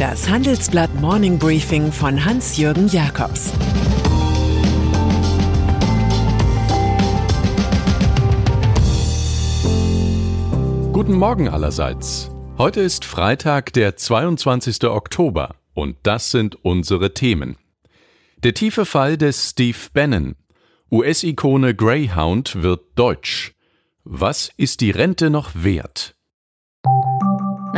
Das Handelsblatt Morning Briefing von Hans-Jürgen Jakobs Guten Morgen allerseits. Heute ist Freitag, der 22. Oktober und das sind unsere Themen. Der tiefe Fall des Steve Bannon. US-Ikone Greyhound wird deutsch. Was ist die Rente noch wert?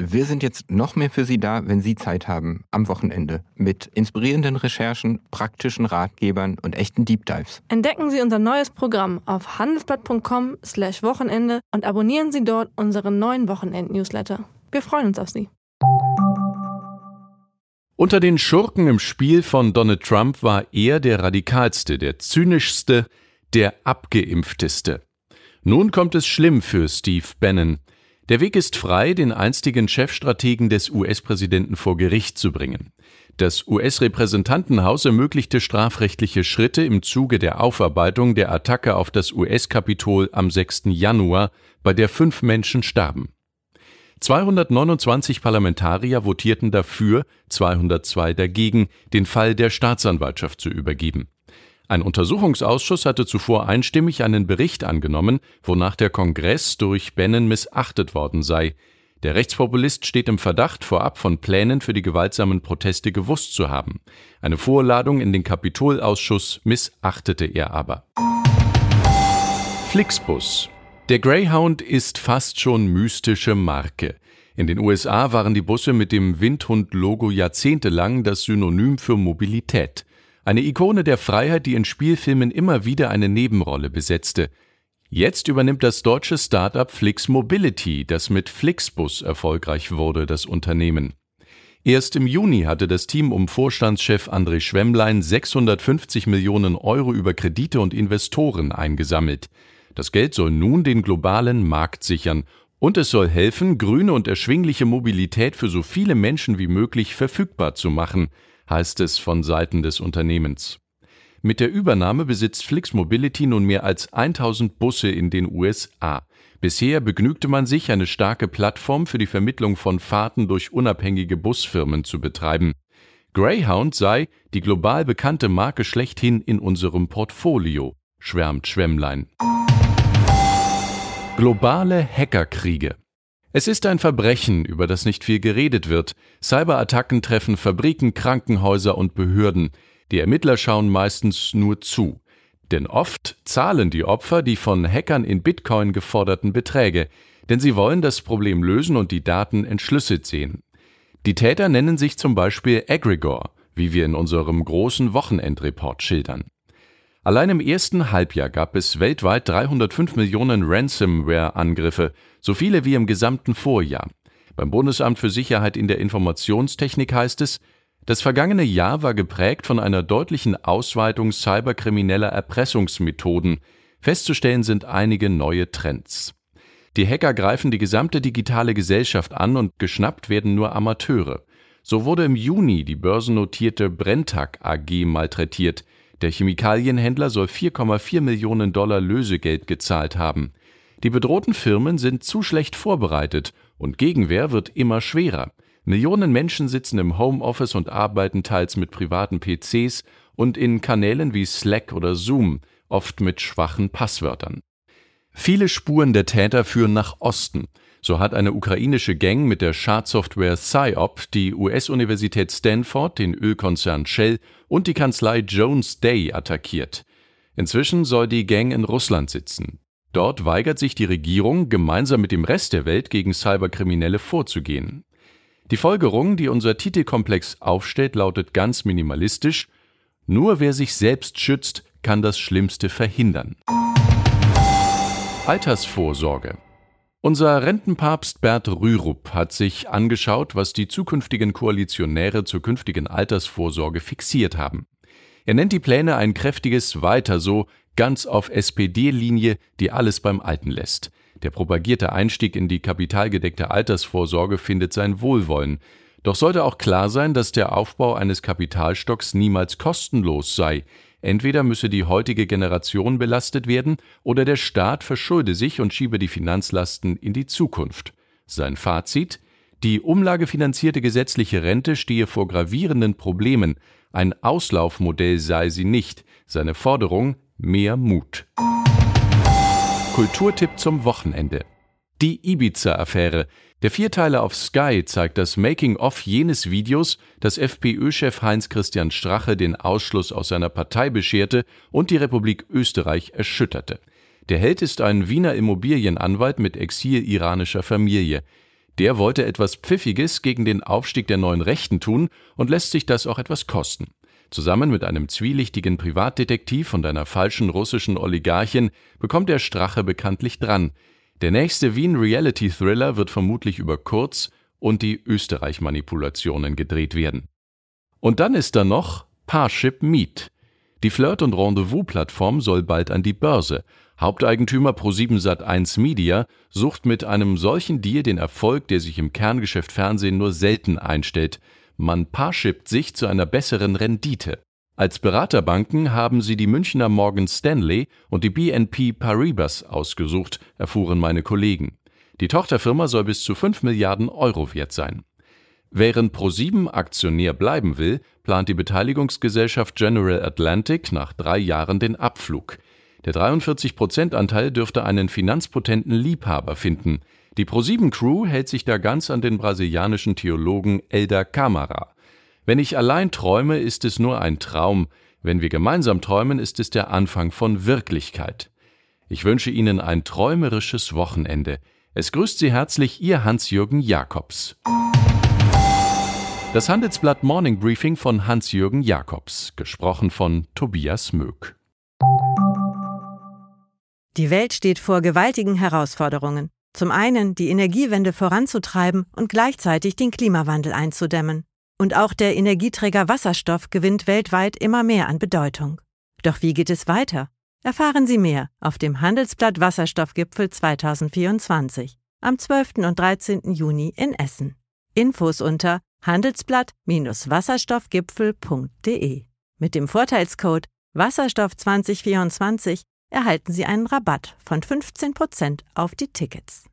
Wir sind jetzt noch mehr für Sie da, wenn Sie Zeit haben, am Wochenende, mit inspirierenden Recherchen, praktischen Ratgebern und echten Deep Dives. Entdecken Sie unser neues Programm auf handelsblatt.com/wochenende und abonnieren Sie dort unseren neuen Wochenend-Newsletter. Wir freuen uns auf Sie. Unter den Schurken im Spiel von Donald Trump war er der radikalste, der zynischste, der abgeimpfteste. Nun kommt es schlimm für Steve Bannon. Der Weg ist frei, den einstigen Chefstrategen des US-Präsidenten vor Gericht zu bringen. Das US-Repräsentantenhaus ermöglichte strafrechtliche Schritte im Zuge der Aufarbeitung der Attacke auf das US-Kapitol am 6. Januar, bei der fünf Menschen starben. 229 Parlamentarier votierten dafür, 202 dagegen, den Fall der Staatsanwaltschaft zu übergeben. Ein Untersuchungsausschuss hatte zuvor einstimmig einen Bericht angenommen, wonach der Kongress durch Bannon missachtet worden sei. Der Rechtspopulist steht im Verdacht, vorab von Plänen für die gewaltsamen Proteste gewusst zu haben. Eine Vorladung in den Kapitolausschuss missachtete er aber. Flixbus. Der Greyhound ist fast schon mystische Marke. In den USA waren die Busse mit dem Windhund-Logo jahrzehntelang das Synonym für Mobilität. Eine Ikone der Freiheit, die in Spielfilmen immer wieder eine Nebenrolle besetzte. Jetzt übernimmt das deutsche Startup Flix Mobility, das mit Flixbus erfolgreich wurde, das Unternehmen. Erst im Juni hatte das Team um Vorstandschef André Schwemmlein 650 Millionen Euro über Kredite und Investoren eingesammelt. Das Geld soll nun den globalen Markt sichern und es soll helfen, grüne und erschwingliche Mobilität für so viele Menschen wie möglich verfügbar zu machen heißt es von Seiten des Unternehmens. Mit der Übernahme besitzt Flix Mobility nun mehr als 1000 Busse in den USA. Bisher begnügte man sich, eine starke Plattform für die Vermittlung von Fahrten durch unabhängige Busfirmen zu betreiben. Greyhound sei die global bekannte Marke schlechthin in unserem Portfolio, schwärmt Schwemmlein. Globale Hackerkriege es ist ein Verbrechen, über das nicht viel geredet wird. Cyberattacken treffen Fabriken, Krankenhäuser und Behörden. Die Ermittler schauen meistens nur zu. Denn oft zahlen die Opfer die von Hackern in Bitcoin geforderten Beträge, denn sie wollen das Problem lösen und die Daten entschlüsselt sehen. Die Täter nennen sich zum Beispiel Egregor, wie wir in unserem großen Wochenendreport schildern. Allein im ersten Halbjahr gab es weltweit 305 Millionen Ransomware-Angriffe, so viele wie im gesamten Vorjahr. Beim Bundesamt für Sicherheit in der Informationstechnik heißt es, das vergangene Jahr war geprägt von einer deutlichen Ausweitung cyberkrimineller Erpressungsmethoden. Festzustellen sind einige neue Trends. Die Hacker greifen die gesamte digitale Gesellschaft an und geschnappt werden nur Amateure. So wurde im Juni die börsennotierte Brenntag AG malträtiert. Der Chemikalienhändler soll 4,4 Millionen Dollar Lösegeld gezahlt haben. Die bedrohten Firmen sind zu schlecht vorbereitet und Gegenwehr wird immer schwerer. Millionen Menschen sitzen im Homeoffice und arbeiten teils mit privaten PCs und in Kanälen wie Slack oder Zoom, oft mit schwachen Passwörtern. Viele Spuren der Täter führen nach Osten. So hat eine ukrainische Gang mit der Schadsoftware PsyOp die US-Universität Stanford, den Ölkonzern Shell und die Kanzlei Jones Day attackiert. Inzwischen soll die Gang in Russland sitzen. Dort weigert sich die Regierung, gemeinsam mit dem Rest der Welt gegen Cyberkriminelle vorzugehen. Die Folgerung, die unser Titelkomplex aufstellt, lautet ganz minimalistisch Nur wer sich selbst schützt, kann das Schlimmste verhindern. Altersvorsorge unser Rentenpapst Bert Rürup hat sich angeschaut, was die zukünftigen Koalitionäre zur künftigen Altersvorsorge fixiert haben. Er nennt die Pläne ein kräftiges Weiter so, ganz auf SPD-Linie, die alles beim Alten lässt. Der propagierte Einstieg in die kapitalgedeckte Altersvorsorge findet sein Wohlwollen. Doch sollte auch klar sein, dass der Aufbau eines Kapitalstocks niemals kostenlos sei. Entweder müsse die heutige Generation belastet werden oder der Staat verschulde sich und schiebe die Finanzlasten in die Zukunft. Sein Fazit Die umlagefinanzierte gesetzliche Rente stehe vor gravierenden Problemen, ein Auslaufmodell sei sie nicht, seine Forderung mehr Mut. Kulturtipp zum Wochenende. Die Ibiza-Affäre. Der Vierteiler auf Sky zeigt das Making-of jenes Videos, das FPÖ-Chef Heinz-Christian Strache den Ausschluss aus seiner Partei bescherte und die Republik Österreich erschütterte. Der Held ist ein Wiener Immobilienanwalt mit exil-iranischer Familie. Der wollte etwas Pfiffiges gegen den Aufstieg der neuen Rechten tun und lässt sich das auch etwas kosten. Zusammen mit einem zwielichtigen Privatdetektiv und einer falschen russischen Oligarchin bekommt er Strache bekanntlich dran. Der nächste Wien-Reality-Thriller wird vermutlich über Kurz und die Österreich-Manipulationen gedreht werden. Und dann ist da noch Parship Meet. Die Flirt- und Rendezvous-Plattform soll bald an die Börse. Haupteigentümer Pro7 Sat1 Media sucht mit einem solchen Deal den Erfolg, der sich im Kerngeschäft Fernsehen nur selten einstellt. Man parshippt sich zu einer besseren Rendite. Als Beraterbanken haben sie die Münchner Morgan Stanley und die BNP Paribas ausgesucht, erfuhren meine Kollegen. Die Tochterfirma soll bis zu 5 Milliarden Euro wert sein. Während ProSieben Aktionär bleiben will, plant die Beteiligungsgesellschaft General Atlantic nach drei Jahren den Abflug. Der 43%-Anteil dürfte einen finanzpotenten Liebhaber finden. Die ProSieben-Crew hält sich da ganz an den brasilianischen Theologen Elder Camara. Wenn ich allein träume, ist es nur ein Traum. Wenn wir gemeinsam träumen, ist es der Anfang von Wirklichkeit. Ich wünsche Ihnen ein träumerisches Wochenende. Es grüßt Sie herzlich Ihr Hans-Jürgen Jakobs. Das Handelsblatt Morning Briefing von Hans-Jürgen Jakobs, gesprochen von Tobias Möck. Die Welt steht vor gewaltigen Herausforderungen. Zum einen die Energiewende voranzutreiben und gleichzeitig den Klimawandel einzudämmen. Und auch der Energieträger Wasserstoff gewinnt weltweit immer mehr an Bedeutung. Doch wie geht es weiter? Erfahren Sie mehr auf dem Handelsblatt Wasserstoffgipfel 2024 am 12. und 13. Juni in Essen. Infos unter handelsblatt-wasserstoffgipfel.de. Mit dem Vorteilscode Wasserstoff 2024 erhalten Sie einen Rabatt von 15% auf die Tickets.